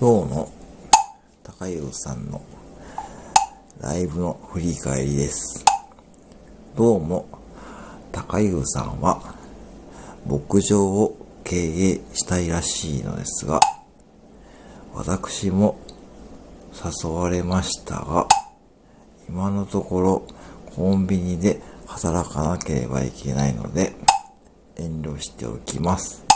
今日の高雄さんのライブの振り返りです。どうも、高雄さんは牧場を経営したいらしいのですが、私も誘われましたが、今のところコンビニで働かなければいけないので、遠慮しておきます。